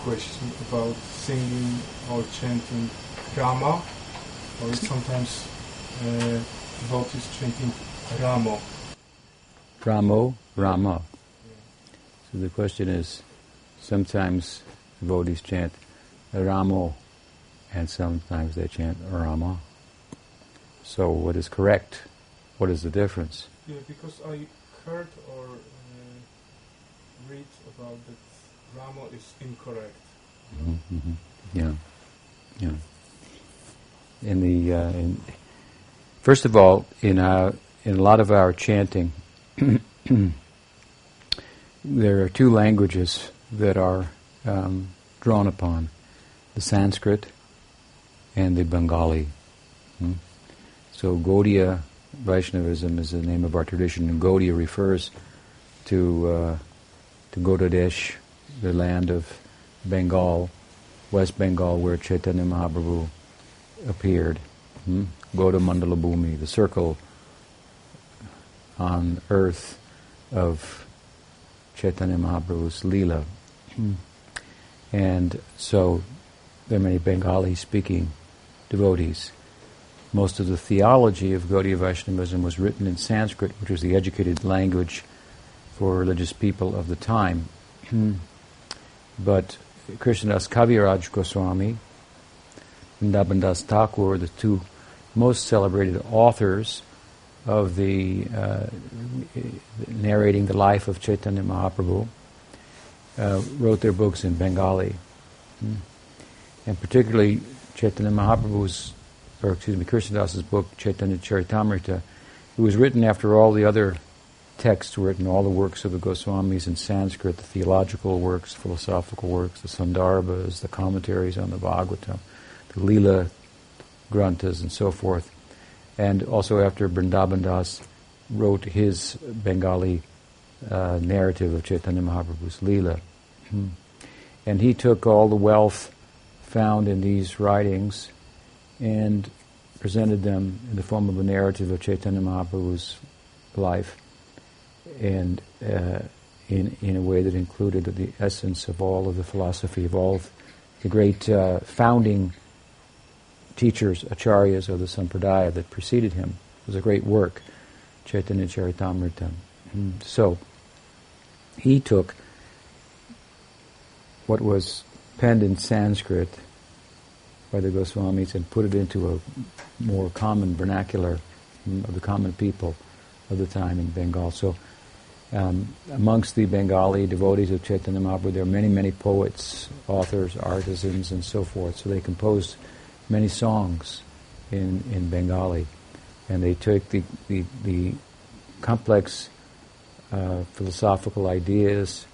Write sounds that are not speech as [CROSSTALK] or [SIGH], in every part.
question about singing or chanting Rama, or sometimes uh, devotees chanting Ramo. Ramo, Rama. So the question is, sometimes devotees chant Ramo, and sometimes they chant Rama. So what is correct? What is the difference? Yeah, because I heard or uh, read about that Ramo is incorrect. hmm Yeah, yeah. In the uh, in, first of all, in our, in a lot of our chanting, [CLEARS THROAT] there are two languages that are um, drawn upon: the Sanskrit and the Bengali. Hmm? So Gaudiya Vaishnavism is the name of our tradition, and Gaudiya refers to uh, to Gaudadesh, the land of Bengal, West Bengal, where Chaitanya Mahaprabhu appeared. Hmm? Gauda Mandala Bhumi, the circle on earth of Chaitanya Mahaprabhu's Leela. Hmm. And so there are many Bengali speaking devotees. Most of the theology of Gaudiya Vaishnavism was written in Sanskrit, which was the educated language for religious people of the time. But Krishnadas Kaviraj Goswami and Vrindavan Das Thakur, the two most celebrated authors of the uh, narrating the life of Chaitanya Mahaprabhu, uh, wrote their books in Bengali. Hmm. And particularly Chaitanya Mahaprabhu's, or excuse me, Krishnadas's book, Chaitanya Charitamrita, it was written after all the other texts written, all the works of the Goswamis in Sanskrit, the theological works, philosophical works, the Sandarbhas, the commentaries on the Bhagavatam, the Leela Granthas, and so forth. And also after Vrindavan Das wrote his Bengali uh, narrative of Chaitanya Mahaprabhu's Leela. Hmm. And he took all the wealth found in these writings and presented them in the form of a narrative of Chaitanya Mahaprabhu's life and uh, in, in a way that included the essence of all of the philosophy of all the great uh, founding teachers, acharyas of the sampradaya that preceded him. It was a great work, Chaitanya Charitamrita. Mm. So, he took what was penned in Sanskrit by the Goswamis and put it into a more common vernacular of the common people of the time in Bengal. So, um, amongst the Bengali devotees of Chaitanya Mahaprabhu, there are many, many poets, authors, artisans, and so forth. So they composed many songs in, in Bengali. And they took the, the, the complex uh, philosophical ideas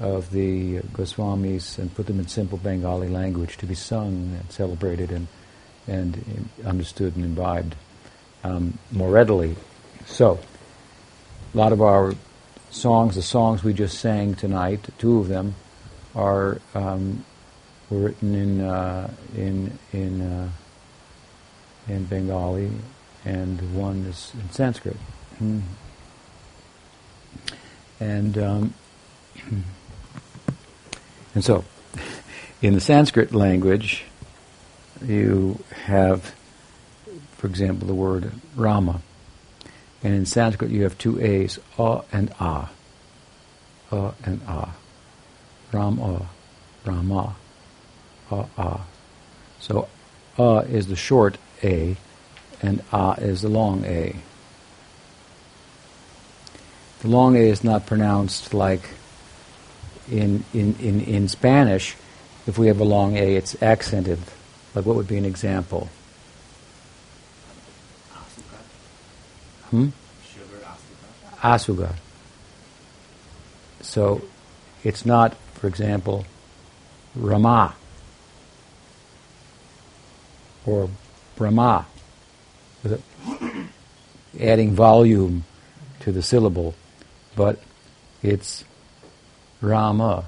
of the Goswamis and put them in simple Bengali language to be sung and celebrated and, and understood and imbibed um, more readily. So, a lot of our songs, the songs we just sang tonight, two of them, are um, were written in uh, in in uh, in Bengali, and one is in Sanskrit. Mm. And um, [CLEARS THROAT] and so, in the Sanskrit language, you have, for example, the word Rama. And in Sanskrit, you have two A's, A and A. A and A. Ram A. Rama. A A. So A is the short A, and A is the long A. The long A is not pronounced like in, in, in, in Spanish. If we have a long A, it's accented. Like what would be an example? Hmm? Asuga. So it's not, for example, Rama or Brahma, adding volume to the syllable, but it's Rama.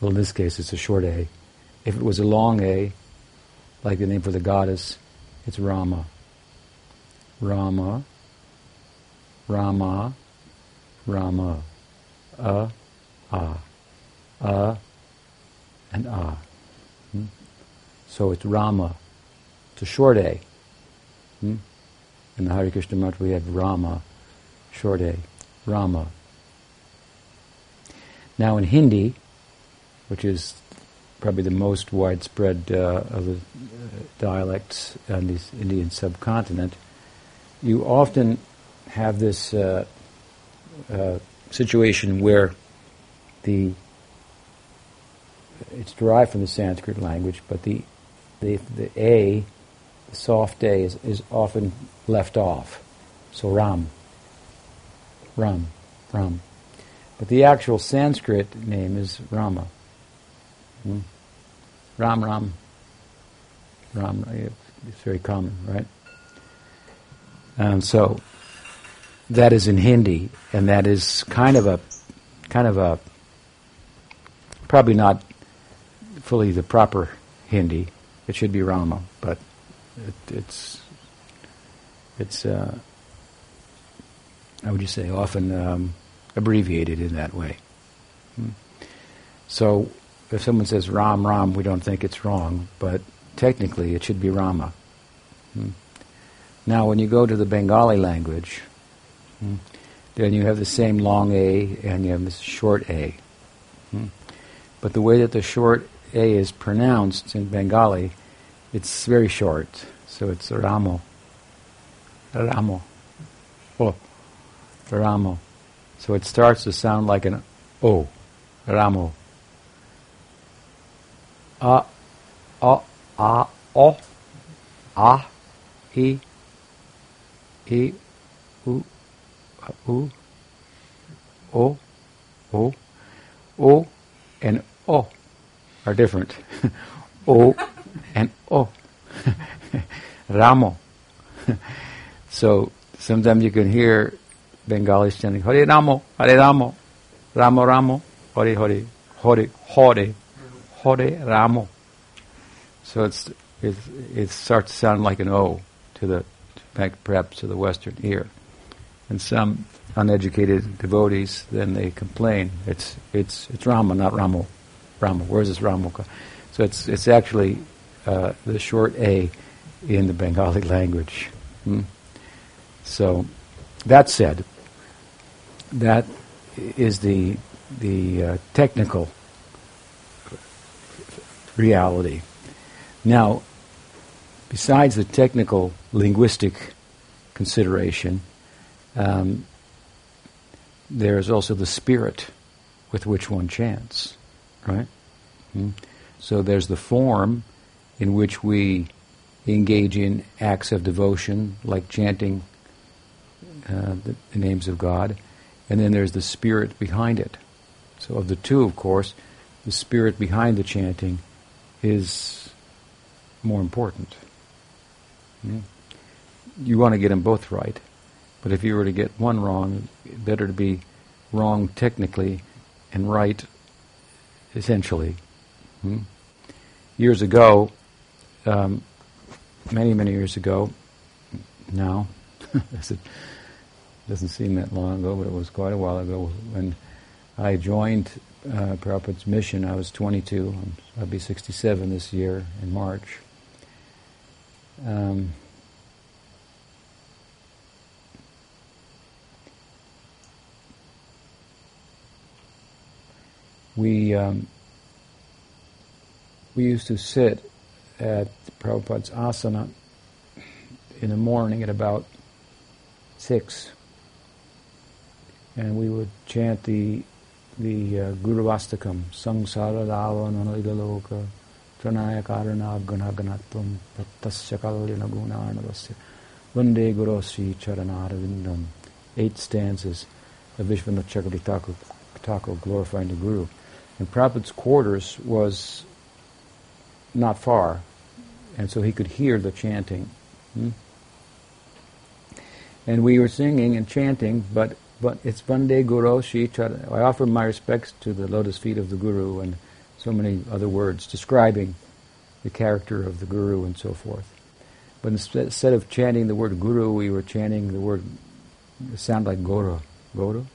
Well, in this case, it's a short A. If it was a long A, like the name for the goddess, it's Rama. Rama, Rama, Rama, a, a, a, and a. Hmm? So it's Rama. It's a short A. Hmm? In the Hare Krishna Mantra we have Rama, short A, Rama. Now in Hindi, which is probably the most widespread uh, of the uh, dialects on the Indian subcontinent, you often have this uh, uh, situation where the it's derived from the Sanskrit language, but the the, the A, the soft A, is, is often left off. So Ram, Ram, Ram. But the actual Sanskrit name is Rama. Hmm? Ram, Ram, Ram. It's very common, right? And so that is in Hindi, and that is kind of a, kind of a, probably not fully the proper Hindi. It should be Rama, but it, it's, it's, uh, how would you say, often um, abbreviated in that way. Hmm. So if someone says Ram, Ram, we don't think it's wrong, but technically it should be Rama. Hmm. Now, when you go to the Bengali language, hmm, then you have the same long A and you have this short A. Hmm. But the way that the short A is pronounced in Bengali, it's very short. So it's Ramo. Ramo. Oh, Ramo. So it starts to sound like an O. Ramo. A, A, A, O, A, E, E, U, U, O, O, O, and O are different. [LAUGHS] o and O. [LAUGHS] Ramo. [LAUGHS] so sometimes you can hear Bengalis chanting Hare Ramo, Hare Ramo, Ramo Ramo, Hare Hare, Hare Hare, Hare Ramo. So it's, it, it starts to sound like an O to the perhaps to the Western ear. And some uneducated devotees, then they complain. It's it's it's Rama, not Ramo. Rama. Where's this Ramo? So it's it's actually uh, the short A in the Bengali [LAUGHS] language. Hmm? So that said, that is the the uh, technical reality. Now, besides the technical linguistic consideration, um, there is also the spirit with which one chants, right? Mm. So there's the form in which we engage in acts of devotion, like chanting uh, the, the names of God, and then there's the spirit behind it. So, of the two, of course, the spirit behind the chanting is more important. Mm. You want to get them both right, but if you were to get one wrong, better to be wrong technically and right essentially. Mm. Years ago, um, many, many years ago, now, [LAUGHS] it doesn't seem that long ago, but it was quite a while ago, when I joined uh, Prabhupada's mission. I was 22. I'll be 67 this year in March. Um, we um, we used to sit at Prabhupada's asana in the morning at about six, and we would chant the the uh, Guru Astakam, Sangsara Ravanana Idaloka, Pranaya Ganaganatvam, Tattasya Kalyana Gunarnavasya, Vande Guru Sri Charanarvindam. Eight stanzas of Vishwanath Chakravarti Thakur glorifying the Guru. And Prabhupada's quarters was not far and so he could hear the chanting. Hmm? And we were singing and chanting, but but it's Vande Guru Shri I offer my respects to the lotus feet of the Guru and so many other words describing the character of the Guru and so forth. But instead of chanting the word Guru, we were chanting the word, it sounded like Goru. Goru?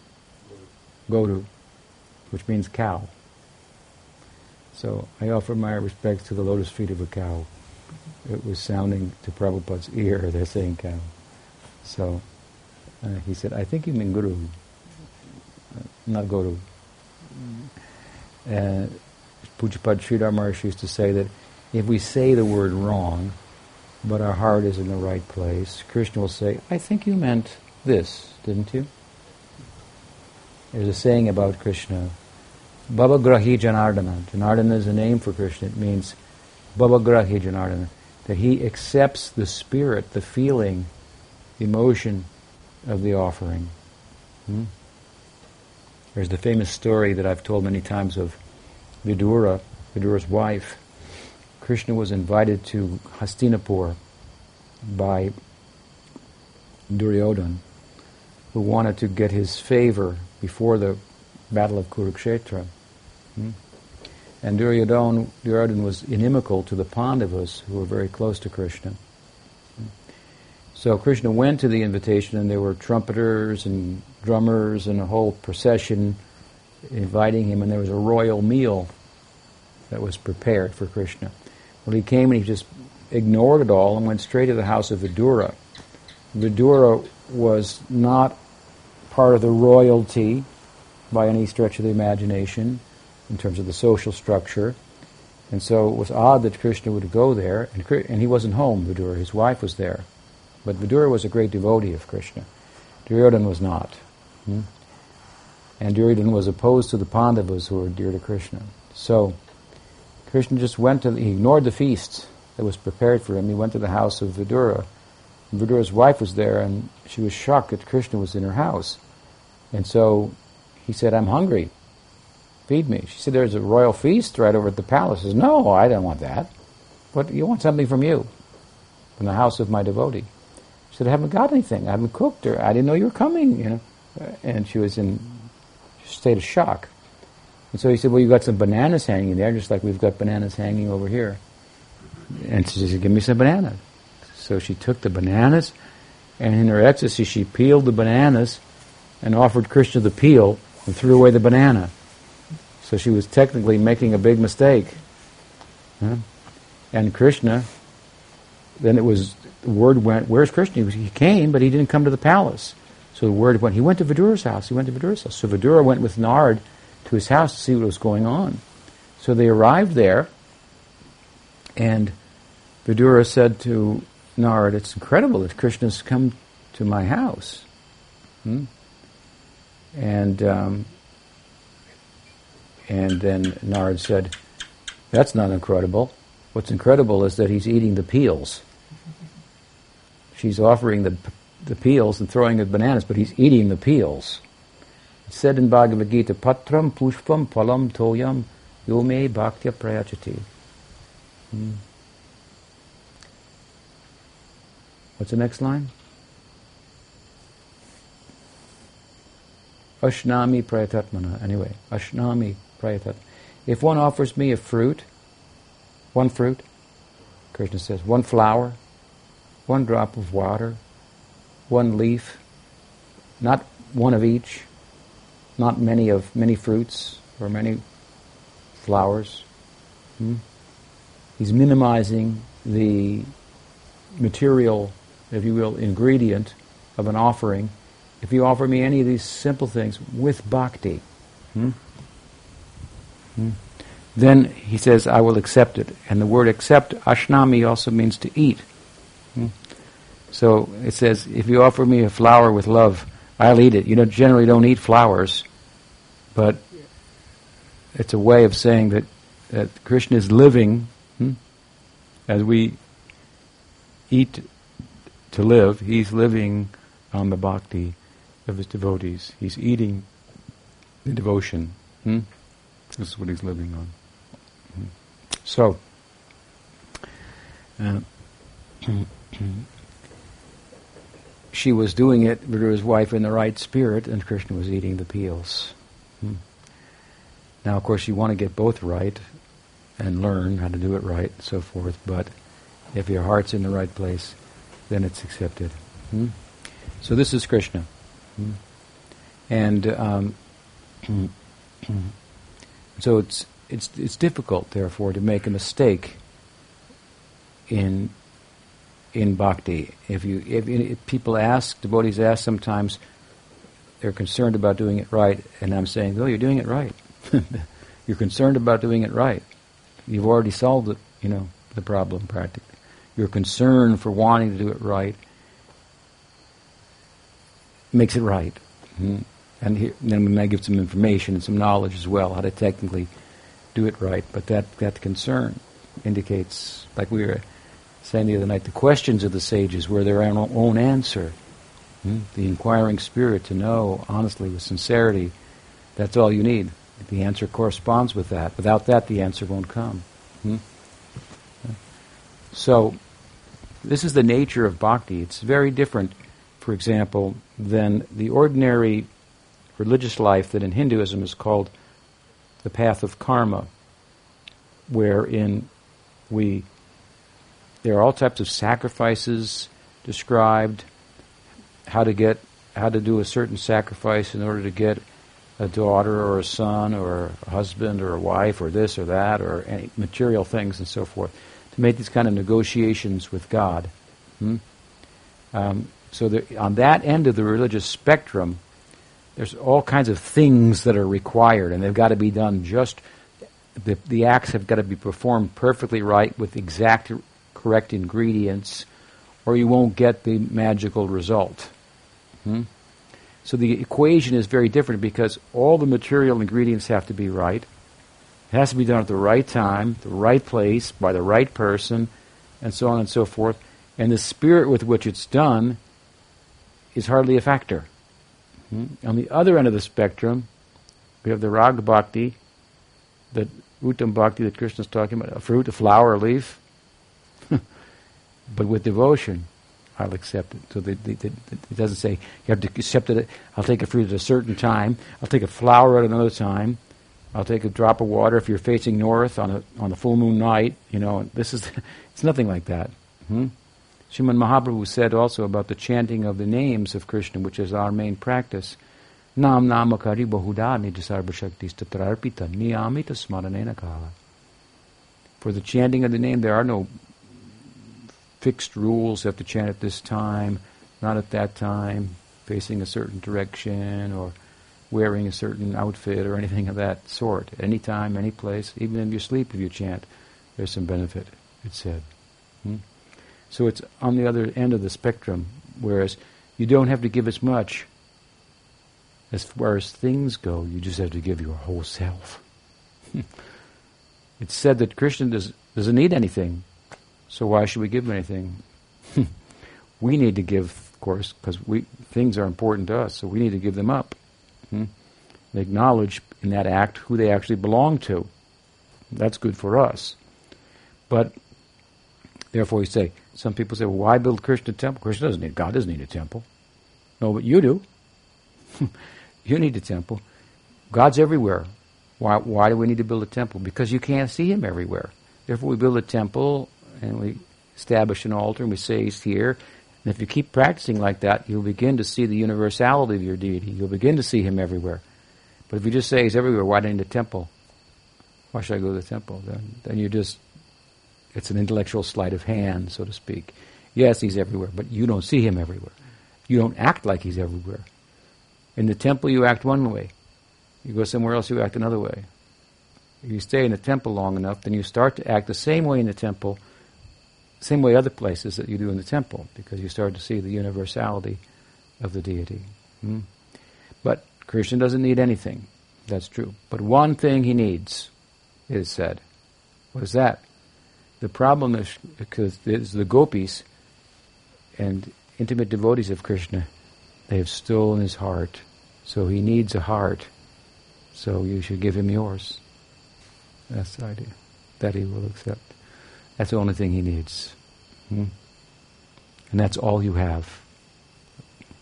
Goru, which means cow. So I offer my respects to the lotus feet of a cow. It was sounding to Prabhupada's ear, [LAUGHS] they're saying cow. So uh, he said, I think you mean guru, uh, not goru. Uh, Pujyapad Sridhar Maharaj used to say that if we say the word wrong, but our heart is in the right place, Krishna will say, I think you meant this, didn't you? There's a saying about Krishna, Bhavagrahi Janardana. Janardana is a name for Krishna. It means Bhavagrahi Janardana. That he accepts the spirit, the feeling, the emotion of the offering. Hmm? There's the famous story that I've told many times of Vidura, Vidura's wife. Krishna was invited to Hastinapur by Duryodhan, who wanted to get his favor before the Battle of Kurukshetra. Hmm? And Duryodhan, Duryodhan was inimical to the Pandavas, who were very close to Krishna. So Krishna went to the invitation, and there were trumpeters and drummers and a whole procession inviting him, and there was a royal meal that was prepared for Krishna. Well, he came and he just ignored it all and went straight to the house of Vidura. Vidura was not part of the royalty by any stretch of the imagination in terms of the social structure. And so it was odd that Krishna would go there, and, and he wasn't home, Vidura. His wife was there. But Vidura was a great devotee of Krishna. Duryodhana was not. Hmm? And Duryodhana was opposed to the Pandavas who were dear to Krishna. So Krishna just went to, he ignored the feast that was prepared for him. He went to the house of Vidura. And Vidura's wife was there and she was shocked that Krishna was in her house. And so he said, I'm hungry. Feed me. She said, There's a royal feast right over at the palace. He says, No, I don't want that. But you want something from you, from the house of my devotee. She said, I haven't got anything. I haven't cooked, or I didn't know you were coming, you know. And she was in state of shock. And so he said, well, you've got some bananas hanging there, just like we've got bananas hanging over here. And she said, give me some bananas. So she took the bananas, and in her ecstasy, she peeled the bananas and offered Krishna the peel and threw away the banana. So she was technically making a big mistake. And Krishna, then it was the word went, where's Krishna? He came, but he didn't come to the palace. So the word went, he went to Vidura's house. He went to Vidura's house. So Vidura went with Nard to his house to see what was going on. So they arrived there, and Vidura said to Nard, it's incredible that Krishna's come to my house. Hmm? And um, and then Nard said, that's not incredible. What's incredible is that he's eating the peels she's offering the, the peels and throwing the bananas, but he's eating the peels. It's said in Bhagavad Gita, Patram pushpam phalam toyam yome bhaktya prayachati. Hmm. What's the next line? Ashnami prayatatmana. Anyway, Ashnami prayatat. If one offers me a fruit, one fruit, Krishna says, one flower, one drop of water, one leaf, not one of each, not many of many fruits or many flowers. Hmm? He's minimizing the material, if you will, ingredient of an offering. If you offer me any of these simple things with bhakti, hmm? Hmm? then he says, I will accept it. And the word accept, ashnami, also means to eat. So it says, if you offer me a flower with love, I'll eat it. You know, generally don't eat flowers, but it's a way of saying that, that Krishna is living hmm, as we eat to live. He's living on the bhakti of his devotees. He's eating the devotion. Hmm? This is what he's living on. Hmm. So, uh, [CLEARS THROAT] she was doing it with his wife in the right spirit, and Krishna was eating the peels. Hmm. Now, of course, you want to get both right and learn how to do it right and so forth, but if your heart's in the right place, then it's accepted. Hmm? So this is Krishna. Hmm? And um, [CLEARS THROAT] so it's, it's, it's difficult, therefore, to make a mistake in in bhakti. If you if, if, people ask devotees ask sometimes, they're concerned about doing it right, and I'm saying, oh, you're doing it right. [LAUGHS] you're concerned about doing it right. You've already solved it, you know, the problem practically. Your concern for wanting to do it right makes it right. Mm-hmm. And here, then we may give some information and some knowledge as well how to technically do it right. But that, that concern indicates, like we were saying the other night, the questions of the sages were their own, answer. Hmm? The inquiring spirit to know honestly with sincerity, that's all you need. The answer corresponds with that. Without that, the answer won't come. Hmm? So, this is the nature of bhakti. It's very different, for example, than the ordinary religious life that in Hinduism is called the path of karma, wherein we there are all types of sacrifices described, how to get how to do a certain sacrifice in order to get a daughter or a son or a husband or a wife or this or that or any material things and so forth to make these kind of negotiations with God. Hmm? Um, so on that end of the religious spectrum, there's all kinds of things that are required, and they've got to be done just. The, the acts have got to be performed perfectly right with exact correct ingredients, or you won't get the magical result. Hmm? So the equation is very different because all the material ingredients have to be right. It has to be done at the right time, the right place, by the right person, and so on and so forth. And the spirit with which it's done is hardly a factor. Hmm? On the other end of the spectrum, we have the rag bhakti, the uttam bhakti that Krishna is talking about, a fruit, a flower, a leaf. But with devotion, I'll accept it. So the, the, the, it doesn't say you have to accept it. I'll take a fruit at a certain time. I'll take a flower at another time. I'll take a drop of water if you're facing north on a on a full moon night. You know, this is [LAUGHS] it's nothing like that. Hmm? Sriman Mahaprabhu said also about the chanting of the names of Krishna, which is our main practice. Nam namakari bahuda nijasarva niyamita smaranena kala. For the chanting of the name, there are no fixed rules. You have to chant at this time, not at that time, facing a certain direction, or wearing a certain outfit, or anything of that sort. Any time, any place, even in your sleep, if you chant, there's some benefit. It's said. Hmm? So it's on the other end of the spectrum, whereas you don't have to give as much as far as things go, you just have to give your whole self. [LAUGHS] it's said that Krishna does, doesn't need anything, so why should we give him anything? [LAUGHS] we need to give, of course, because we things are important to us, so we need to give them up. Hmm? Acknowledge in that act who they actually belong to. That's good for us. But therefore, we say, some people say, well, why build Krishna temple? Krishna doesn't need, God doesn't need a temple. No, but you do. [LAUGHS] you need a temple. God's everywhere. Why, why do we need to build a temple? Because you can't see Him everywhere. Therefore, we build a temple and we establish an altar and we say He's here. And if you keep practicing like that, you'll begin to see the universality of your deity. You'll begin to see Him everywhere. But if you just say He's everywhere, why need a temple? Why should I go to the temple? Then, then you just it's an intellectual sleight of hand, so to speak. Yes, he's everywhere, but you don't see him everywhere. You don't act like he's everywhere. In the temple, you act one way. You go somewhere else, you act another way. If you stay in the temple long enough, then you start to act the same way in the temple, same way other places that you do in the temple, because you start to see the universality of the deity. Hmm? But Krishna doesn't need anything. That's true. But one thing he needs is said. What is that? The problem is because the gopis and intimate devotees of Krishna, they have stolen his heart. So he needs a heart. So you should give him yours. That's the idea. That he will accept. That's the only thing he needs. Hmm? And that's all you have.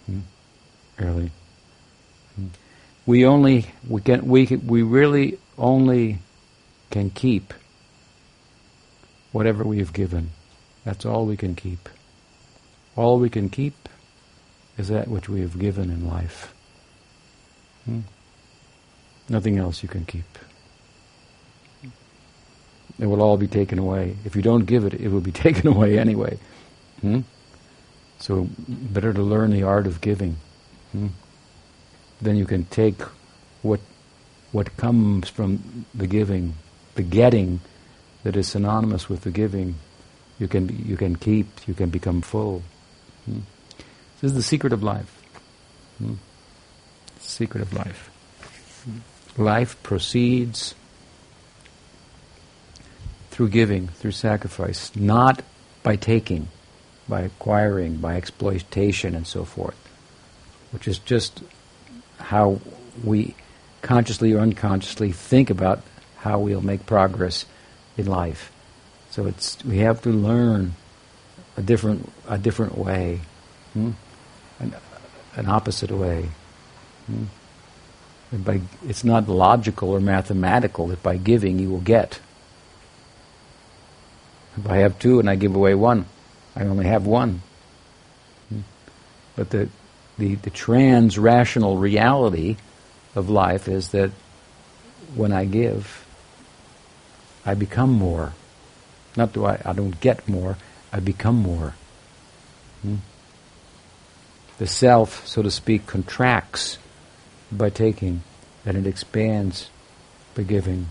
Hmm? Really. Hmm? We only we can we we really only can keep whatever we have given. That's all we can keep. All we can keep is that which we have given in life. Hmm? Nothing else you can keep. It will all be taken away. If you don't give it, it will be [LAUGHS] taken away anyway. Hmm? So better to learn the art of giving. Hmm? Then you can take what what comes from the giving, the getting that is synonymous with the giving. You can you can keep. You can become full. Hmm? This is the secret of life. Hmm? Secret of life. Hmm? Life proceeds through giving, through sacrifice, not by taking, by acquiring, by exploitation, and so forth, which is just how we consciously or unconsciously think about how we'll make progress in life. So it's we have to learn a different a different way, hmm? an, an opposite way. Hmm? By, it's not logical or mathematical that by giving you will get. If I have two and I give away one, I only have one. But the, the, the trans rational reality of life is that when I give, I become more. Not do I, I don't get more, I become more. Hmm? The self, so to speak, contracts by taking, and it expands by giving.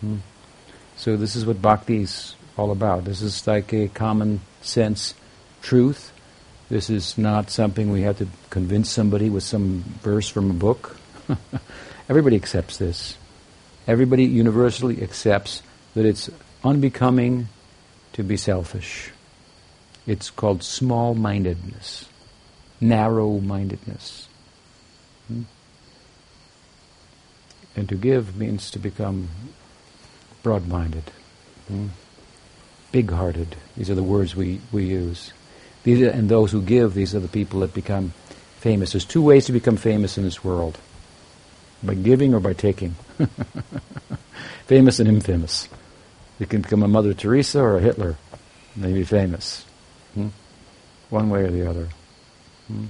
Hmm? So this is what bhakti is all about. This is like a common sense truth. This is not something we have to convince somebody with some verse from a book. [LAUGHS] Everybody accepts this. Everybody universally accepts that it's unbecoming to be selfish. It's called small mindedness, narrow mindedness. Hmm? And to give means to become broad minded. Hmm? Big hearted. These are the words we, we use. These are, and those who give, these are the people that become famous. There's two ways to become famous in this world by giving or by taking. [LAUGHS] famous and infamous. You can become a Mother Teresa or a Hitler, and they be famous. Hmm? One way or the other. Hmm?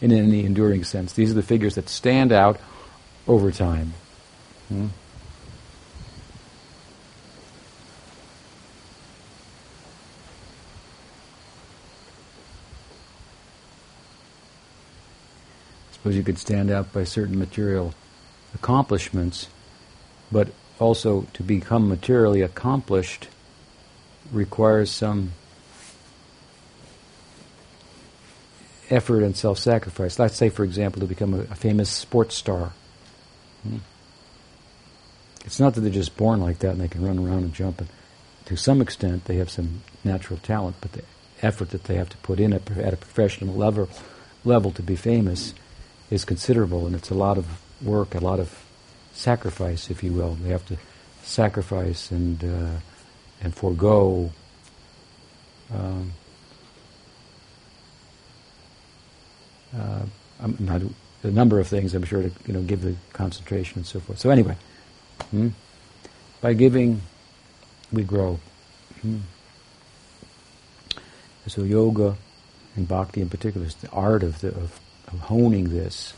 In any enduring sense. These are the figures that stand out over time. Hmm? Suppose you could stand out by certain material accomplishments, but also to become materially accomplished requires some effort and self-sacrifice. Let's say, for example, to become a, a famous sports star. Hmm. It's not that they're just born like that and they can run around and jump. And to some extent, they have some natural talent, but the effort that they have to put in at, at a professional level, level to be famous is considerable, and it's a lot of work, a lot of sacrifice, if you will. They have to sacrifice and uh, and forego. Um, uh, not, a number of things, I'm sure, to you know give the concentration and so forth. So anyway, hmm? by giving, we grow. Hmm? So yoga and bhakti in particular is the art of the of of honing this.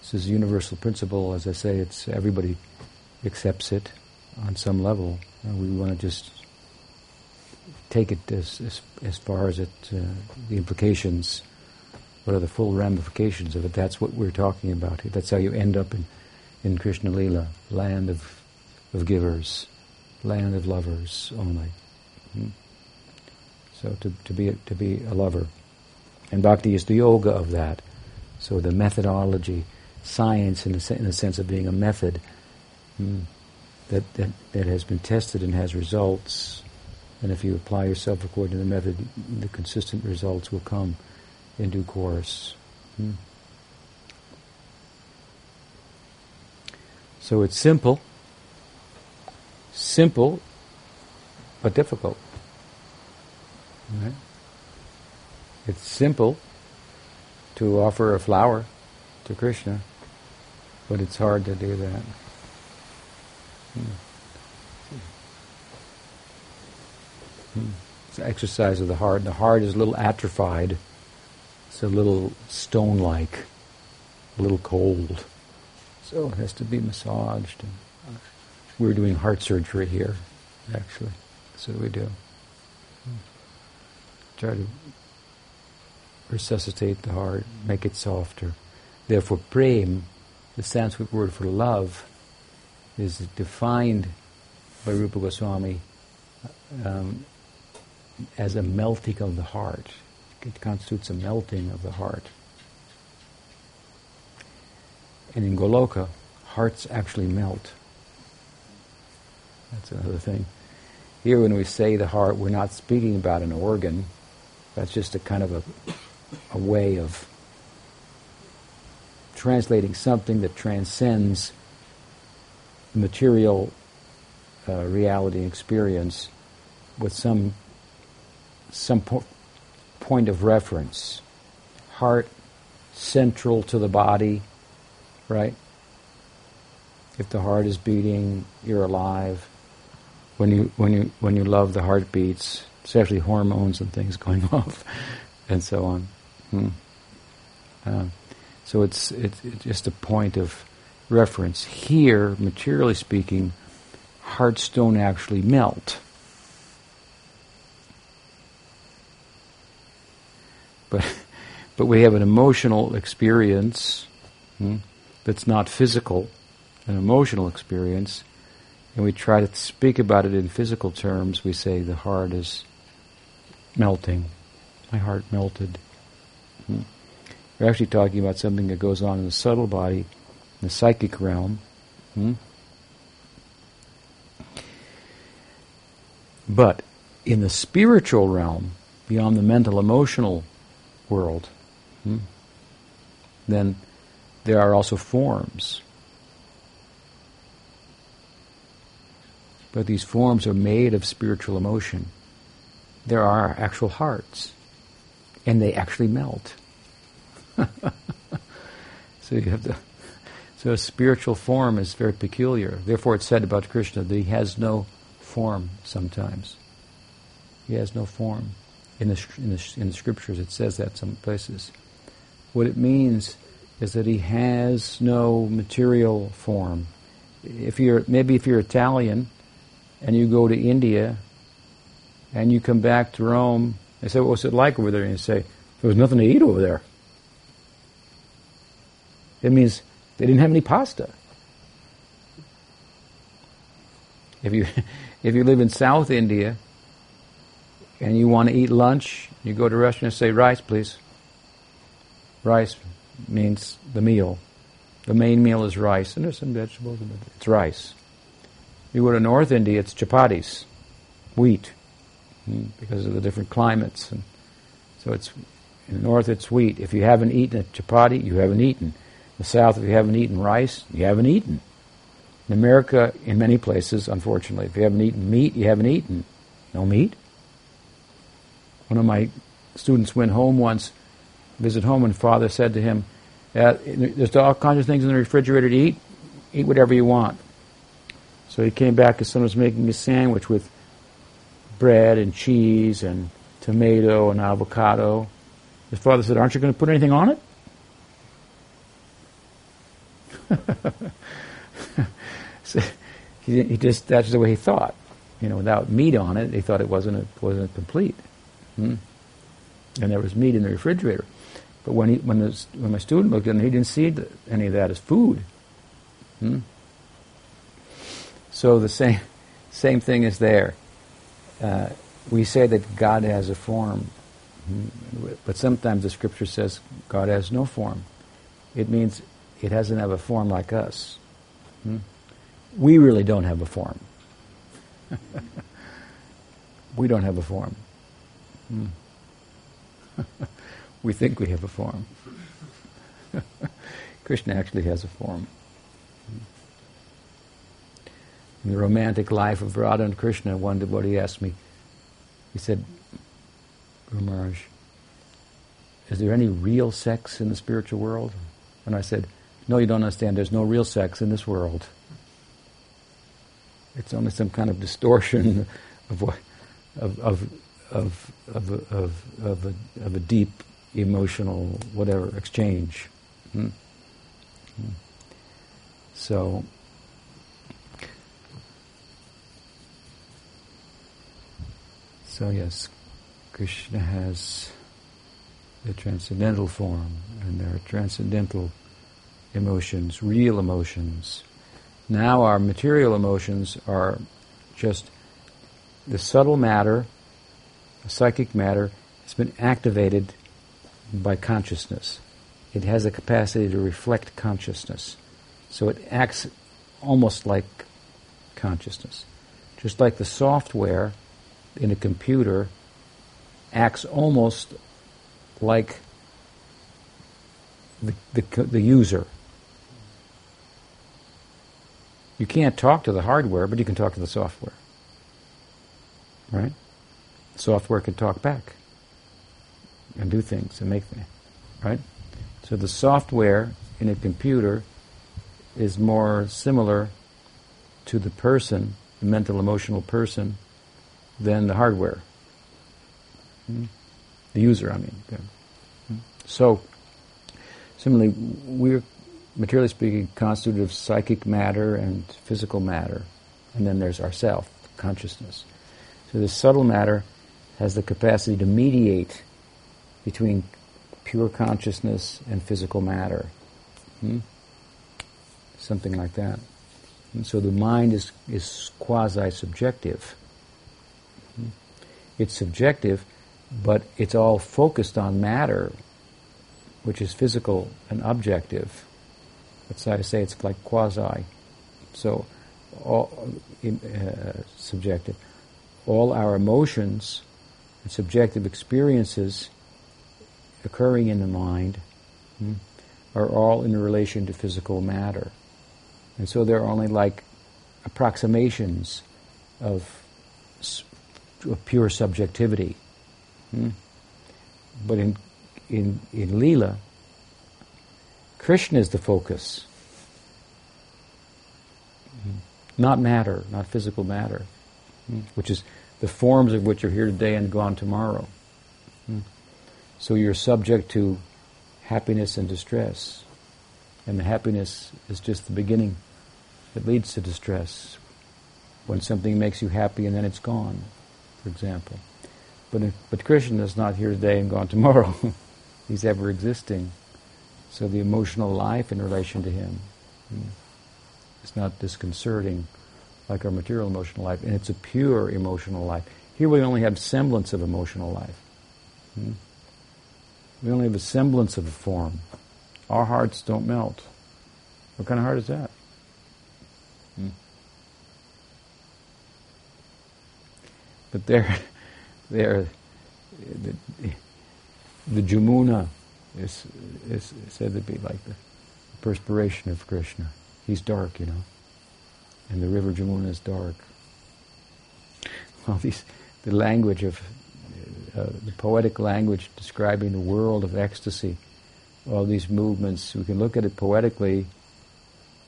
This is a universal principle. As I say, it's everybody accepts it on some level. We want to just take it as, as, as far as it, uh, the implications, what are the full ramifications of it. That's what we're talking about. That's how you end up in, in Krishna Lila, land of, of givers, land of lovers only. Hmm? So to, to, be, to be a lover. And bhakti is the yoga of that. So the methodology, science in the, in sense of being a method mm, that, that, that has been tested and has results. And if you apply yourself according to the method, the consistent results will come in due course. Mm. So it's simple, simple, but difficult. Right? It's simple to offer a flower to Krishna, but it's hard to do that. Hmm. Hmm. It's an exercise of the heart. The heart is a little atrophied. It's a little stone-like, a little cold. So it has to be massaged. And we're doing heart surgery here, actually. What we do. Try to resuscitate the heart, make it softer. Therefore, prem, the Sanskrit word for love, is defined by Rupa Goswami um, as a melting of the heart. It constitutes a melting of the heart. And in Goloka, hearts actually melt. That's another thing. Here, when we say the heart, we're not speaking about an organ. That's just a kind of a, a way of translating something that transcends material uh, reality experience with some some po- point of reference. Heart central to the body, right? If the heart is beating, you're alive. When you when you when you love, the heart beats. Especially hormones and things [LAUGHS] going off, and so on. Hmm. Uh, so it's, it's it's just a point of reference. Here, materially speaking, hearts don't actually melt. But, [LAUGHS] but we have an emotional experience hmm, that's not physical, an emotional experience, and we try to speak about it in physical terms. We say the heart is melting. My heart melted. Hmm. We're actually talking about something that goes on in the subtle body, in the psychic realm. Hmm? But in the spiritual realm, beyond the mental emotional world, hmm, then there are also forms. But these forms are made of spiritual emotion. There are actual hearts, and they actually melt. [LAUGHS] so you have to. So a spiritual form is very peculiar. Therefore, it's said about Krishna that he has no form. Sometimes he has no form in the, in the, in the scriptures it says that some places. What it means is that he has no material form. If you're maybe if you're Italian and you go to India and you come back to Rome, they say, "What was it like over there?" And you say, "There was nothing to eat over there." It means they didn't have any pasta. If you [LAUGHS] if you live in South India and you want to eat lunch, you go to a restaurant and say, rice, please. Rice means the meal. The main meal is rice, and there's some vegetables, but it's rice. You go to North India, it's chapatis, wheat, hmm, because of the different climates. And so it's in the north, it's wheat. If you haven't eaten a chapati, you haven't eaten. The south, if you haven't eaten rice, you haven't eaten. In America, in many places, unfortunately, if you haven't eaten meat, you haven't eaten. No meat? One of my students went home once, visit home, and father said to him, uh, "There's all kinds of things in the refrigerator to eat. Eat whatever you want." So he came back, and someone was making a sandwich with bread and cheese and tomato and avocado. His father said, "Aren't you going to put anything on it?" [LAUGHS] so he, he, just that's the way he thought. You know, without meat on it, he thought it wasn't a, wasn't complete. Hmm? And there was meat in the refrigerator. But when, he, when, the, when my student looked it, he didn't see any of that as food. Hmm? So the same, same thing is there. Uh, we say that God has a form, hmm? but sometimes the scripture says God has no form. It means it doesn't have a form like us. Hmm? We really don't have a form. [LAUGHS] we don't have a form. Hmm. [LAUGHS] we think we have a form. [LAUGHS] Krishna actually has a form. In the romantic life of Radha and Krishna, one devotee asked me, he said, Guru Maharaj, is there any real sex in the spiritual world? And I said, no, you don't understand. There's no real sex in this world. It's only some kind of distortion [LAUGHS] of what, of, of, of, of, of, of, a, of a deep emotional whatever exchange. Hmm? Hmm. So, so yes, Krishna has the transcendental form, and there are transcendental emotions, real emotions. Now our material emotions are just the subtle matter, the psychic matter, has been activated by consciousness. It has a capacity to reflect consciousness. So it acts almost like consciousness. Just like the software in a computer acts almost like the, the, the user. You can't talk to the hardware, but you can talk to the software. Right? Software can talk back and do things and make things. Right? So the software in a computer is more similar to the person, the mental emotional person, than the hardware. Hmm? The user, I mean. Hmm? So, similarly, we're materially speaking, constituted of psychic matter and physical matter. And then there's ourself, consciousness. So this subtle matter has the capacity to mediate between pure consciousness and physical matter. Hmm? Something like that. And so the mind is, is quasi-subjective. Hmm? It's subjective, but it's all focused on matter, which is physical and objective. That's why I say it's like quasi. So, all, uh, subjective. All our emotions and subjective experiences occurring in the mind hmm, are all in relation to physical matter. And so they're only like approximations of, of pure subjectivity. Hmm? But in, in, in Leela, Krishna is the focus. Not matter, not physical matter, which is the forms of which are here today and gone tomorrow. So you're subject to happiness and distress. And the happiness is just the beginning that leads to distress. When something makes you happy and then it's gone, for example. But, but Krishna is not here today and gone tomorrow. [LAUGHS] He's ever existing. So the emotional life in relation to him hmm, is not disconcerting like our material emotional life, and it's a pure emotional life. Here we only have semblance of emotional life. Hmm? We only have a semblance of a form. Our hearts don't melt. What kind of heart is that? Hmm. But there, [LAUGHS] there, the, the Jamuna is, is said to be like the perspiration of Krishna. He's dark, you know. And the river Jamuna is dark. All these, the language of, uh, the poetic language describing the world of ecstasy, all these movements, we can look at it poetically,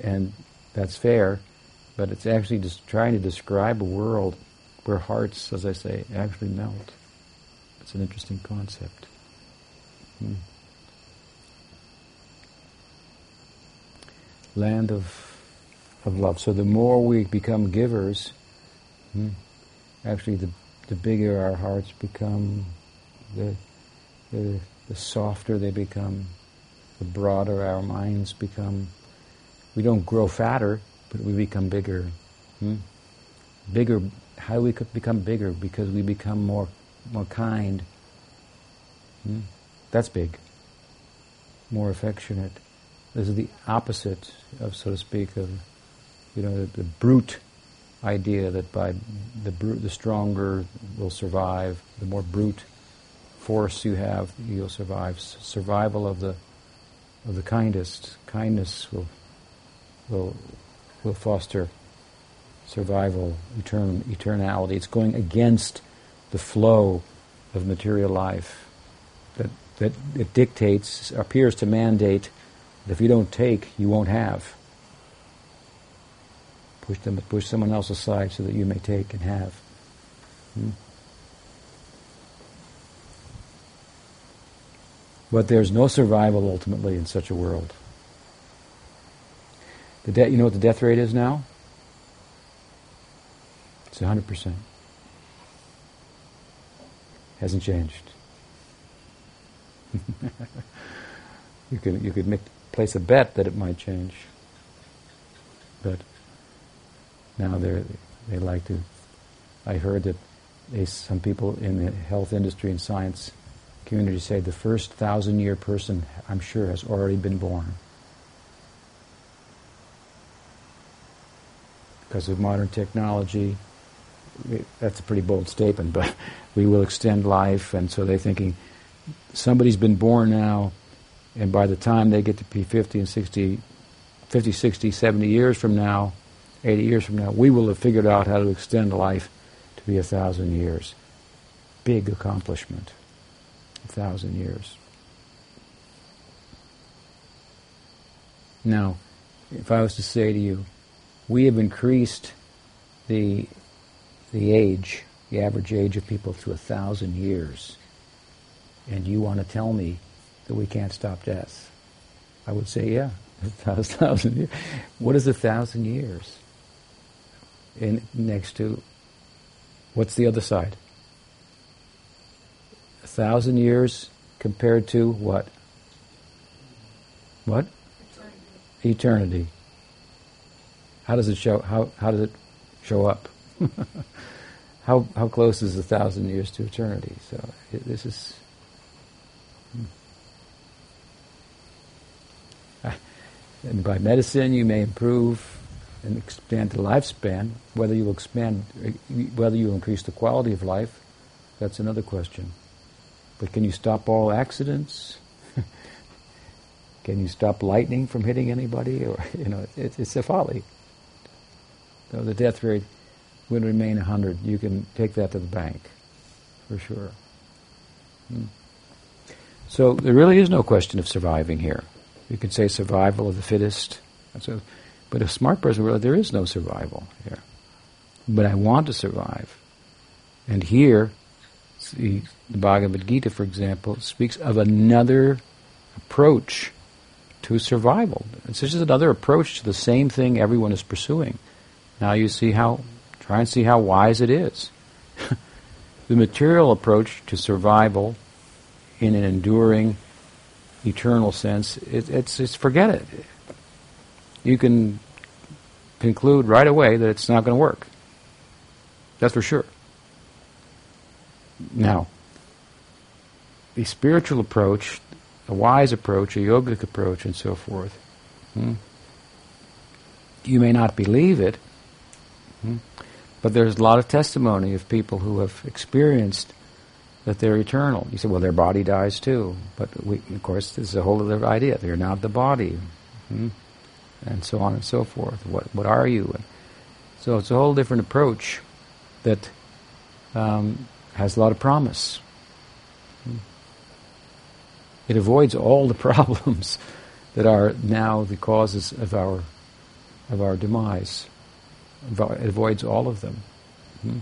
and that's fair, but it's actually just trying to describe a world where hearts, as I say, actually melt. It's an interesting concept. Hmm. Land of, of love. So the more we become givers, hmm, actually the, the bigger our hearts become, the, the, the softer they become, the broader our minds become. We don't grow fatter, but we become bigger. Hmm? Bigger, how we become bigger? Because we become more, more kind. Hmm? That's big. More affectionate. This is the opposite of, so to speak, of you know the, the brute idea that by the brute, the stronger will survive. The more brute force you have, you'll survive. Survival of the of the kindest. Kindness will will will foster survival, etern- eternality. It's going against the flow of material life that that it dictates, appears to mandate if you don't take, you won't have. Push them, push someone else aside so that you may take and have. Hmm? But there's no survival ultimately in such a world. The de- you know what the death rate is now? It's 100%. Hasn't changed. [LAUGHS] you could you could make, place a bet that it might change, but now they they like to. I heard that they, some people in the health industry and science community say the first thousand year person, I'm sure, has already been born. Because of modern technology, that's a pretty bold statement, but [LAUGHS] we will extend life, and so they're thinking somebody's been born now, and by the time they get to be 50 and 60, 50, 60, 70 years from now, 80 years from now, we will have figured out how to extend life to be a thousand years. Big accomplishment. A thousand years. Now, if I was to say to you, we have increased the the age, the average age of people to a thousand years, and you want to tell me that we can't stop death, I would say, yeah, [LAUGHS] a thousand years. What is a thousand years? In next to what's the other side? A thousand years compared to what? What? Eternity. Eternity. How does it show? How how does it show up? [LAUGHS] how how close is a thousand years to eternity? So it, this is. Hmm. And by medicine, you may improve and expand the lifespan. Whether you expand, whether you increase the quality of life, that's another question. But can you stop all accidents? [LAUGHS] can you stop lightning from hitting anybody? Or [LAUGHS] you know, it, it's a folly. So the death rate would remain 100. You can take that to the bank, for sure. Hmm. So there really is no question of surviving here. You can say survival of the fittest. A, but a smart person will realizes there is no survival here. But I want to survive. And here, the Bhagavad Gita, for example, speaks of another approach to survival. It's just another approach to the same thing everyone is pursuing. Now you see how Try and see how wise it is. [LAUGHS] the material approach to survival in an enduring, eternal sense, it, it's, it's forget it. You can conclude right away that it's not going to work. That's for sure. Now, the spiritual approach, a wise approach, a yogic approach, and so forth, hmm, you may not believe it, hmm, but there's a lot of testimony of people who have experienced that they're eternal. You say, well, their body dies too. But we, of course, this is a whole other idea. They're not the body. Hmm? And so on and so forth. What, what are you? So it's a whole different approach that um, has a lot of promise. Hmm? It avoids all the [LAUGHS] problems that are now the causes of our of our demise it avoids all of them. Hmm?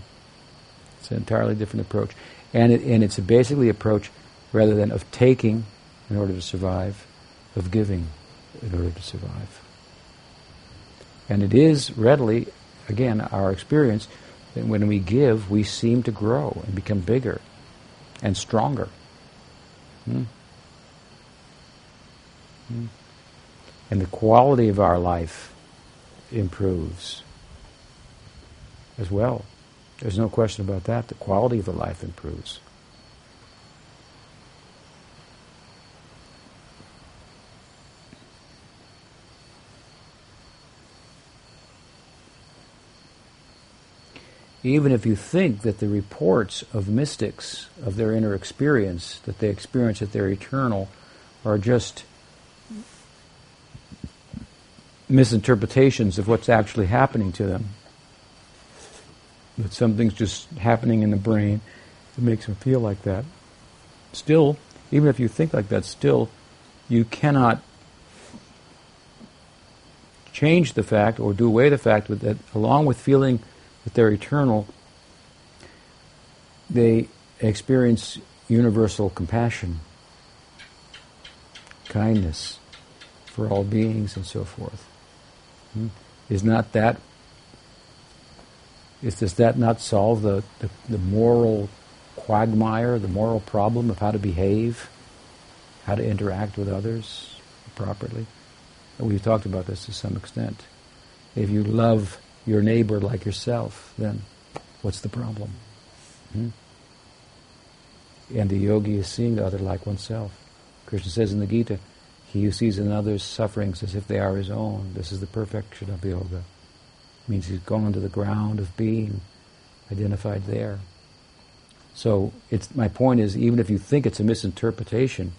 It's an entirely different approach, and it, and it's a basically approach rather than of taking in order to survive, of giving in order to survive. And it is readily, again, our experience that when we give, we seem to grow and become bigger and stronger. Hmm? Hmm? And the quality of our life improves as well. There's no question about that. The quality of the life improves. Even if you think that the reports of mystics, of their inner experience, that they experience that they're eternal, are just misinterpretations of what's actually happening to them, that something's just happening in the brain that makes them feel like that. Still, even if you think like that, still you cannot change the fact or do away the fact that along with feeling that they're eternal, they experience universal compassion, kindness for all beings and so forth. Hmm? Is not that is does that not solve the, the, the moral quagmire, the moral problem of how to behave, how to interact with others properly? And we've talked about this to some extent. If you love your neighbor like yourself, then what's the problem? Hmm? And the yogi is seeing the other like oneself. Krishna says in the Gita, he who sees another's sufferings as if they are his own, this is the perfection of yoga. Means he's gone to the ground of being, identified there. So it's, my point is, even if you think it's a misinterpretation,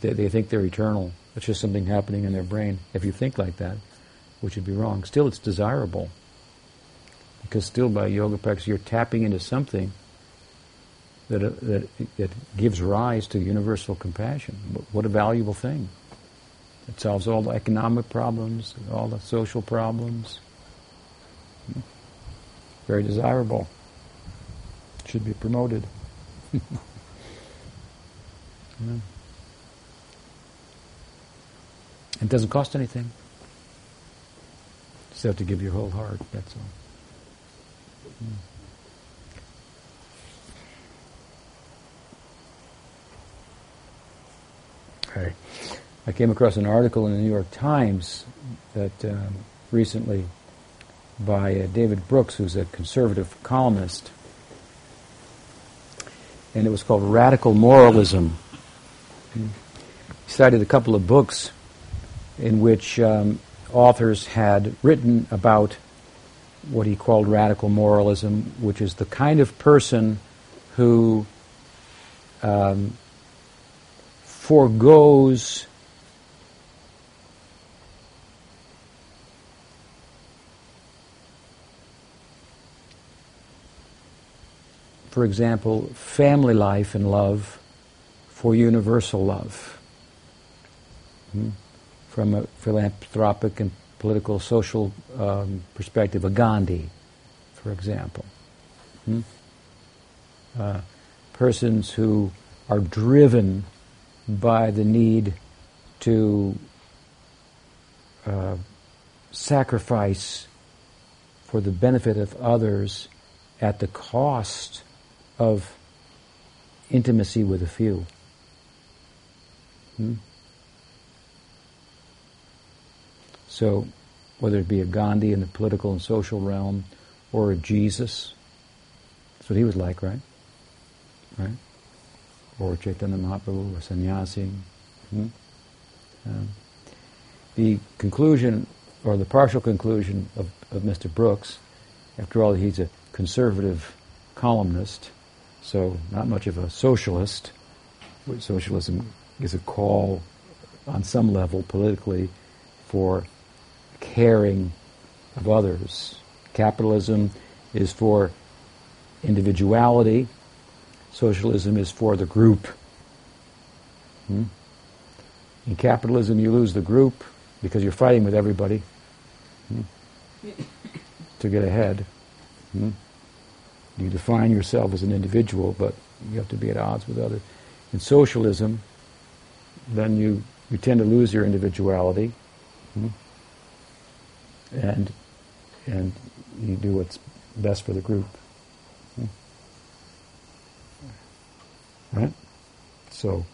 they, they think they're eternal, it's just something happening in their brain. If you think like that, which would be wrong, still it's desirable. Because still by yoga practice you're tapping into something that, uh, that, that gives rise to universal compassion. What a valuable thing. It solves all the economic problems, all the social problems. Very desirable. Should be promoted. [LAUGHS] yeah. It doesn't cost anything. Just have to give your whole heart, that's all. Mm. Okay. I came across an article in the New York Times that um, recently by uh, David Brooks, who's a conservative columnist, and it was called Radical Moralism. He cited a couple of books in which um, authors had written about what he called radical moralism, which is the kind of person who um, foregoes for example, family life and love for universal love. Hmm? From a philanthropic and political social um, perspective, a Gandhi, for example. Hmm? Uh, persons who are driven by the need to uh, sacrifice for the benefit of others at the cost of intimacy with a few. Hmm? So, whether it be a Gandhi in the political and social realm or a Jesus, that's what he was like, right? Right? or Chaitanya Mahaprabhu or sannyasi. Hmm? Um, the conclusion, or the partial conclusion of, of Mr. Brooks, after all, he's a conservative columnist, so not much of a socialist. Socialism is a call on some level politically for caring of others. Capitalism is for individuality, Socialism is for the group. Hmm? In capitalism, you lose the group because you're fighting with everybody hmm? to get ahead. Hmm? You define yourself as an individual, but you have to be at odds with others. In socialism, then you, you tend to lose your individuality, hmm? and and you do what's best for the group. right? So,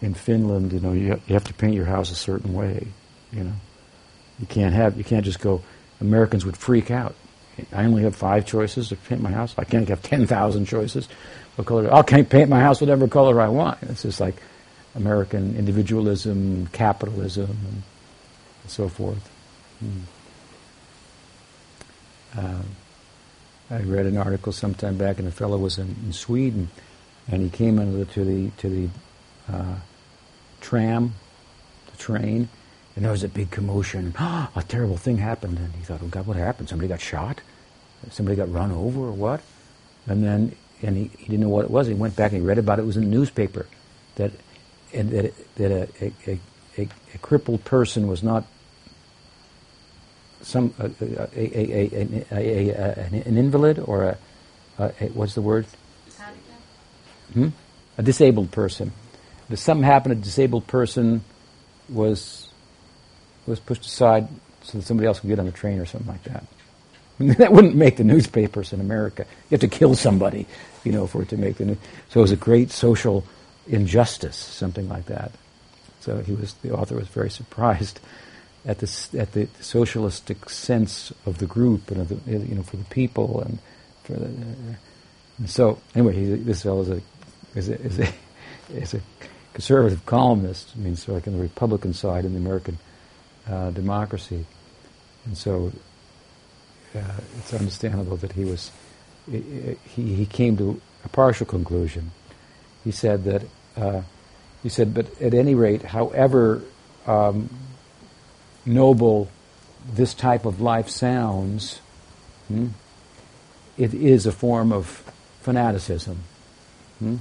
in Finland, you know, you, you have to paint your house a certain way, you know. You can't have, you can't just go, Americans would freak out. I only have five choices to paint my house. I can't have 10,000 choices. What color? I can't paint my house whatever color I want. It's just like American individualism, capitalism, and so forth. Hmm. Uh, I read an article sometime back, and a fellow was in, in Sweden, and he came into the, to the to the uh, tram, the train, and there was a big commotion. a terrible thing happened, and he thought, "Oh God, what happened? Somebody got shot? Somebody got run over, or what?" And then, and he, he didn't know what it was. He went back and he read about it. It was in the newspaper that and that, that a, a, a, a, crippled person was not some a, a, a, an invalid or a, what's the word? Hmm? A disabled person. If something happened, a disabled person was was pushed aside so that somebody else could get on the train or something like that. [LAUGHS] that wouldn't make the newspapers in America. You have to kill somebody, you know, for it to make the news. So it was a great social injustice, something like that. So he was, the author was very surprised at the, at the socialistic sense of the group and of the, you know, for the people and for the, and so anyway, he, this fellow is a, is a, is a, is a conservative columnist, I mean, so like on the Republican side in the American uh, democracy. And so uh, it's understandable that he was, he, he came to a partial conclusion. He said that, uh, he said, but at any rate, however um, noble this type of life sounds, hmm, it is a form of fanaticism. Hmm?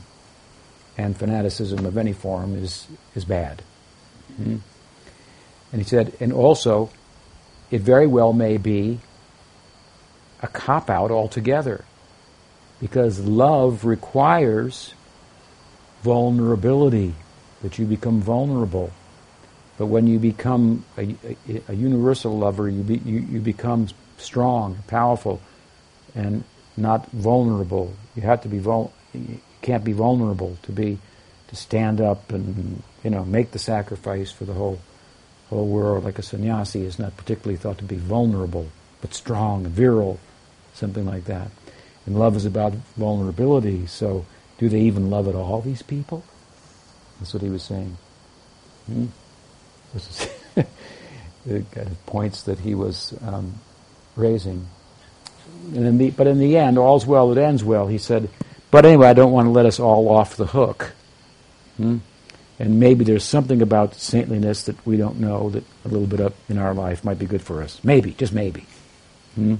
And fanaticism of any form is, is bad. Hmm? And he said, and also, it very well may be a cop out altogether. Because love requires vulnerability, that you become vulnerable. But when you become a, a, a universal lover, you, be, you, you become strong, powerful, and not vulnerable. You have to be vul- you can't be vulnerable to be to stand up and you know make the sacrifice for the whole whole world. Like a sannyasi is not particularly thought to be vulnerable, but strong, virile, something like that. And love is about vulnerability. So, do they even love at all? These people? That's what he was saying. Hmm? This is [LAUGHS] the kind of points that he was um, raising. In the, but in the end, all's well that ends well. He said, but anyway, I don't want to let us all off the hook. Hmm? And maybe there's something about saintliness that we don't know that a little bit up in our life might be good for us. Maybe, just maybe. Hmm?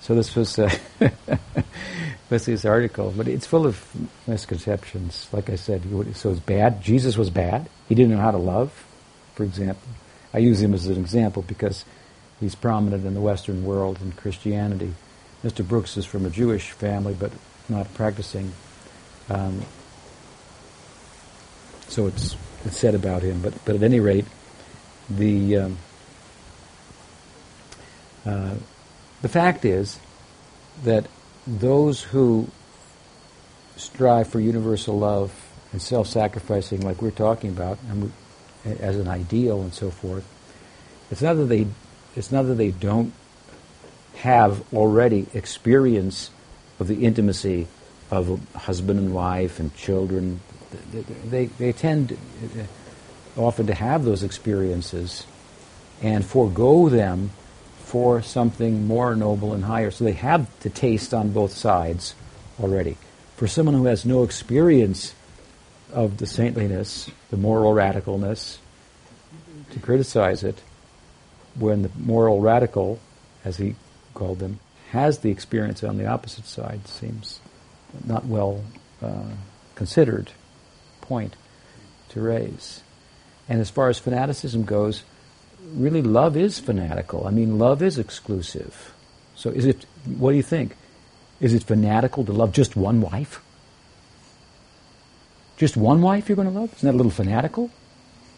So this was uh, [LAUGHS] article, but it's full of misconceptions. Like I said, so it's bad. Jesus was bad. He didn't know how to love, for example. I use him as an example because he's prominent in the Western world in Christianity. Mr. Brooks is from a Jewish family, but not practicing. Um, so it's it's said about him. But but at any rate, the um, uh, the fact is that those who strive for universal love and self-sacrificing, like we're talking about, and we, as an ideal and so forth, it's not that they it's not that they don't have already experience of the intimacy of husband and wife and children. They, they tend uh, often to have those experiences and forego them for something more noble and higher. So they have the taste on both sides already. For someone who has no experience of the saintliness, the moral radicalness, to criticize it, when the moral radical, as he called them, has the experience on the opposite side, seems not well uh, considered point to raise. And as far as fanaticism goes, really love is fanatical. I mean, love is exclusive. So is it, what do you think? Is it fanatical to love just one wife? Just one wife you're going to love? Isn't that a little fanatical?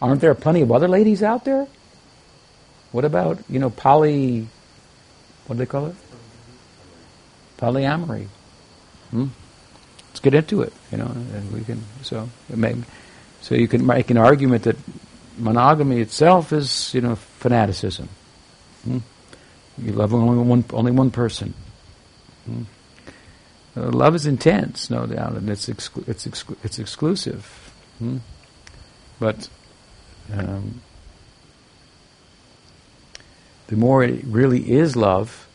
Aren't there plenty of other ladies out there? What about, you know, poly, what do they call it? Polyamory. Hmm? Let's get into it, you know, and we can, so, may, so you can make an argument that monogamy itself is, you know, fanaticism. Hmm? You love only one, only one person. Hmm? Uh, love is intense, no doubt, and it's exclu- it's exclu- it's exclusive. Hmm? But um, the more it really is love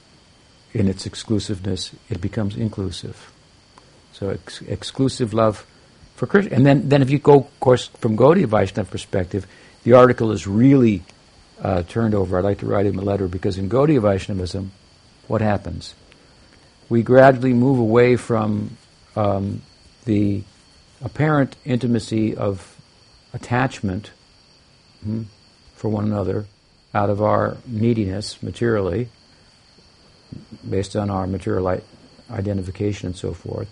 in its exclusiveness, it becomes inclusive. So ex- exclusive love for Krishna. And then, then if you go, of course, from Gaudiya Vaishnava perspective, the article is really uh, turned over. I'd like to write him a letter because in Gaudiya Vaishnavism, what happens? We gradually move away from um, the apparent intimacy of attachment hmm, for one another out of our neediness materially, based on our material identification and so forth,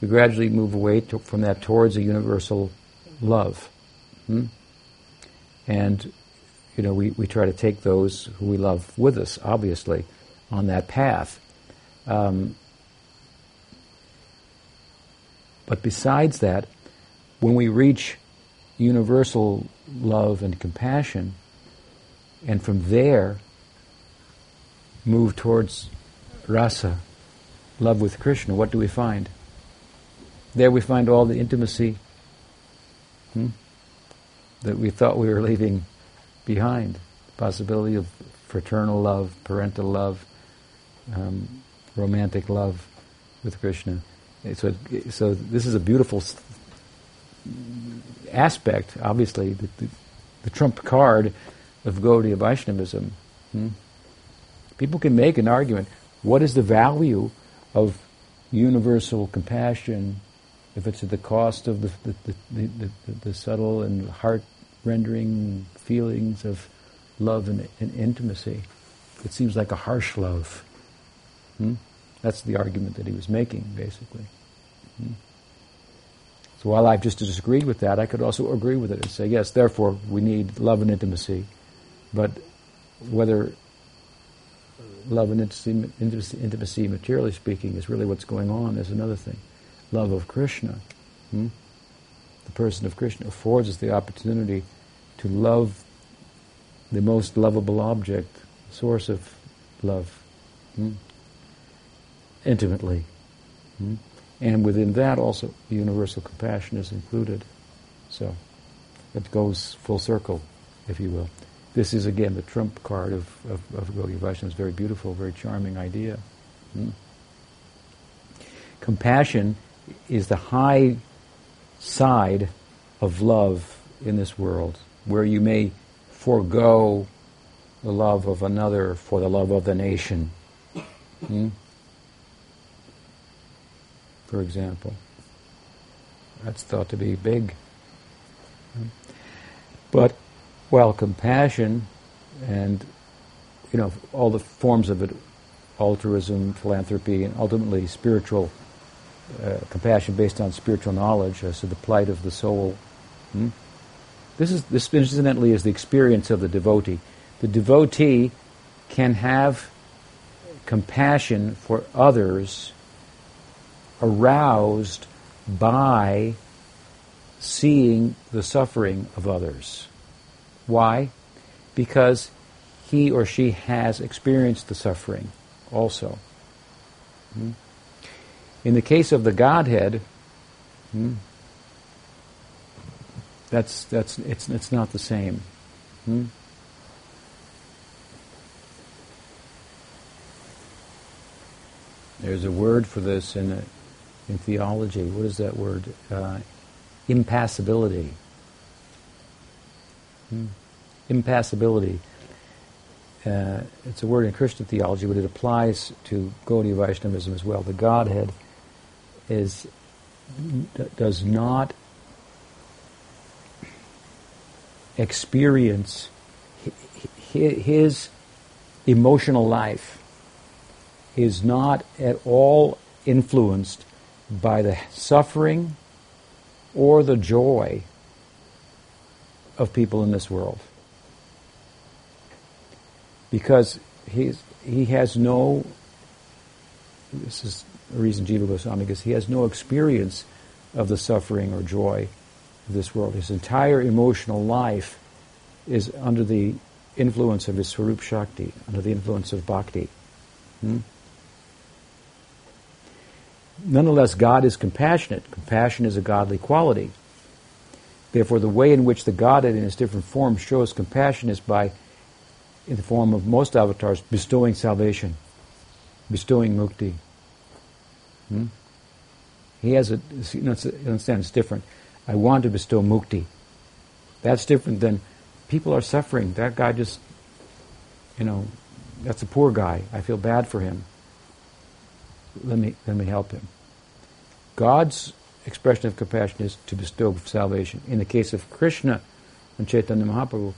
we gradually move away to, from that towards a universal love. Hmm? And, you know, we, we try to take those who we love with us, obviously, on that path. Um, but besides that, when we reach universal love and compassion, and from there move towards rasa, love with Krishna, what do we find? There we find all the intimacy hmm, that we thought we were leaving behind. The possibility of fraternal love, parental love, um, romantic love with Krishna. So, so this is a beautiful aspect, obviously, the, the, the trump card of Gaudiya Vaishnavism. Hmm? People can make an argument. What is the value of universal compassion if it's at the cost of the, the, the, the subtle and heart-rendering feelings of love and, and, intimacy? It seems like a harsh love. Hmm? That's the argument that he was making, basically. Hmm? So while I've just disagreed with that, I could also agree with it and say, yes, therefore we need love and intimacy. But whether love and intimacy, intimacy, materially speaking, is really what's going on is another thing. Love of Krishna, hmm? the person of Krishna, affords us the opportunity to love the most lovable object, source of love, hmm? intimately. Hmm? And within that also universal compassion is included. So it goes full circle, if you will. This is again the trump card of, of, of Gaudiya Vaishnava. very beautiful, very charming idea. Hmm? Compassion is the high side of love in this world, where you may forego the love of another for the love of the nation. Hmm? for example. That's thought to be big. But while compassion and you know all the forms of it, altruism, philanthropy, and ultimately spiritual uh, compassion based on spiritual knowledge as to the plight of the soul. Hmm? This is this incidentally is the experience of the devotee. The devotee can have compassion for others aroused by seeing the suffering of others. Why? Because he or she has experienced the suffering also. Hmm? In the case of the Godhead, hmm, that's, that's, it's, it's not the same. Hmm? There's a word for this in the in theology. What is that word? Uh, impassibility. Hmm. Impassibility. Uh, it's a word in Christian theology, but it applies to Gaudiya Vaishnavism as well. The Godhead is does not experience his emotional life is not at all influenced by the suffering or the joy of people in this world. Because he's, he has no, this is reason Jiva Goswami, because he has no experience of the suffering or joy of this world. His entire emotional life is under the influence of his Swarup Shakti, under the influence of Bhakti. Hmm? Nonetheless, God is compassionate. Compassion is a godly quality. Therefore, the way in which the Godhead in its different forms shows compassion is by, in the form of most avatars, bestowing salvation, bestowing mukti. Hmm? He has a, you know, understand, it's different. I want to bestow mukti. That's different than people are suffering. That guy just, you know, that's a poor guy. I feel bad for him let me, let me help him. God's expression of compassion is to bestow salvation. In the case of Krishna and Chaitanya Mahaprabhu,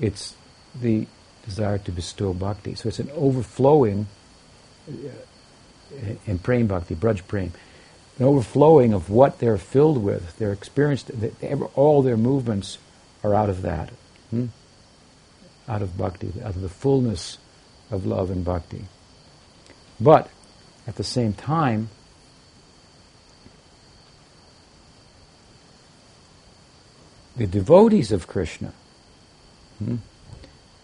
it's the desire to bestow bhakti. So it's an overflowing in prem bhakti, braj prem, an overflowing of what they're filled with. They're experienced, all their movements are out of that, hmm? out of bhakti, out of the fullness of love and bhakti. But at the same time, the devotees of Krishna, hmm,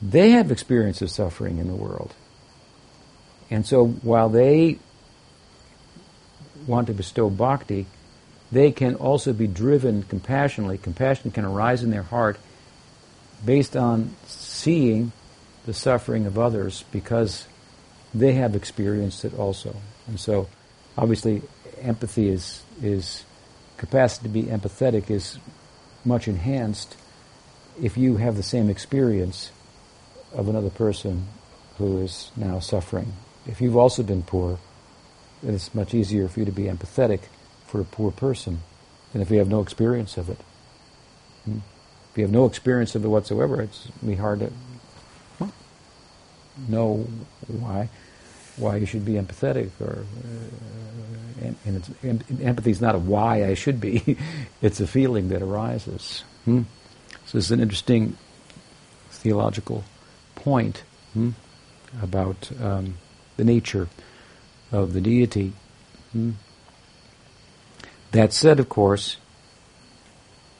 they have experience of suffering in the world. And so while they want to bestow bhakti, they can also be driven compassionately. Compassion can arise in their heart based on seeing the suffering of others because they have experienced it also. And so obviously empathy is is capacity to be empathetic is much enhanced if you have the same experience of another person who is now suffering. If you've also been poor, it's much easier for you to be empathetic for a poor person than if you have no experience of it. Hmm? If you have no experience of it whatsoever, it's be hard to know why why you should be empathetic or uh, and, and em- empathy is not a why I should be [LAUGHS] it's a feeling that arises hmm? so this is an interesting theological point hmm, about um, the nature of the deity. Hmm. That said, of course,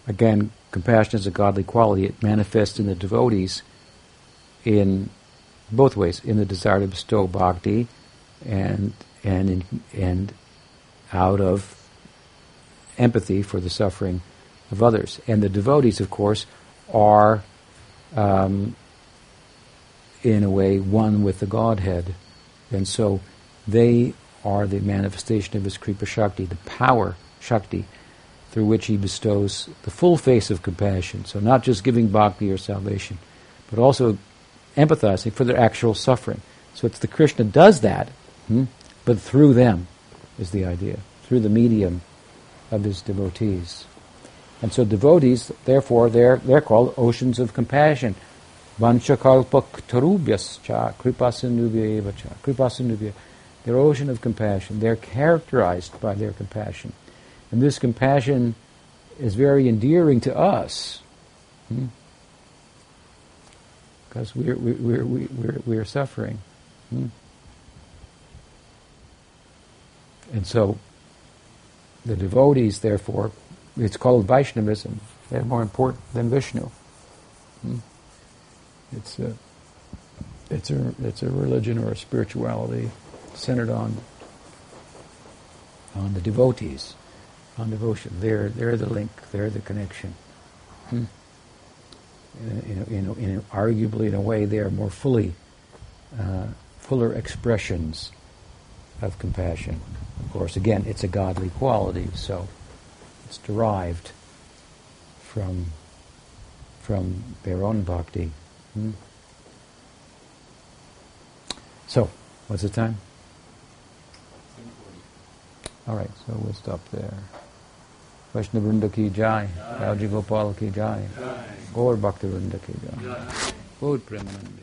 again, compassion is a godly quality. It manifests in the devotees in both ways, in the desire to bestow bhakti and and in, and out of empathy for the suffering of others. And the devotees, of course, are um, in a way, one with the Godhead. And so they are the manifestation of his Kripa Shakti, the power Shakti, through which he bestows the full face of compassion. So not just giving bhakti or salvation, but also empathizing for their actual suffering. So it's the Krishna does that, hmm, but through them is the idea, through the medium of his devotees. And so devotees, therefore, they're, they're called oceans of compassion. Vanchakalpaktarubhyascha kripasindubhya evacha. Kripasindubhya. Their ocean of compassion. They're characterized by their compassion. And this compassion is very endearing to us. Hmm? Because we're, we're, we're, we're, we're suffering. Hmm? And so, the devotees, therefore, it's called Vaishnavism. They're more important than Vishnu. Hmm? It's a, it's a, it's a religion or a spirituality centered on, on the devotees, on devotion. They're, they're the link, they're the connection. Hmm. In, in, in, in, arguably, in a way, they are more fully, uh, fuller expressions of compassion. Of course, again, it's a godly quality, so it's derived from from their own bhakti. Hmm? So, what's the time? All right, so we'll stop there. Vaishnava Vrinda ki jai, Raji Gopal ki jai, Gaur Bhakti Vrinda ki jai, Gaur Premanandi.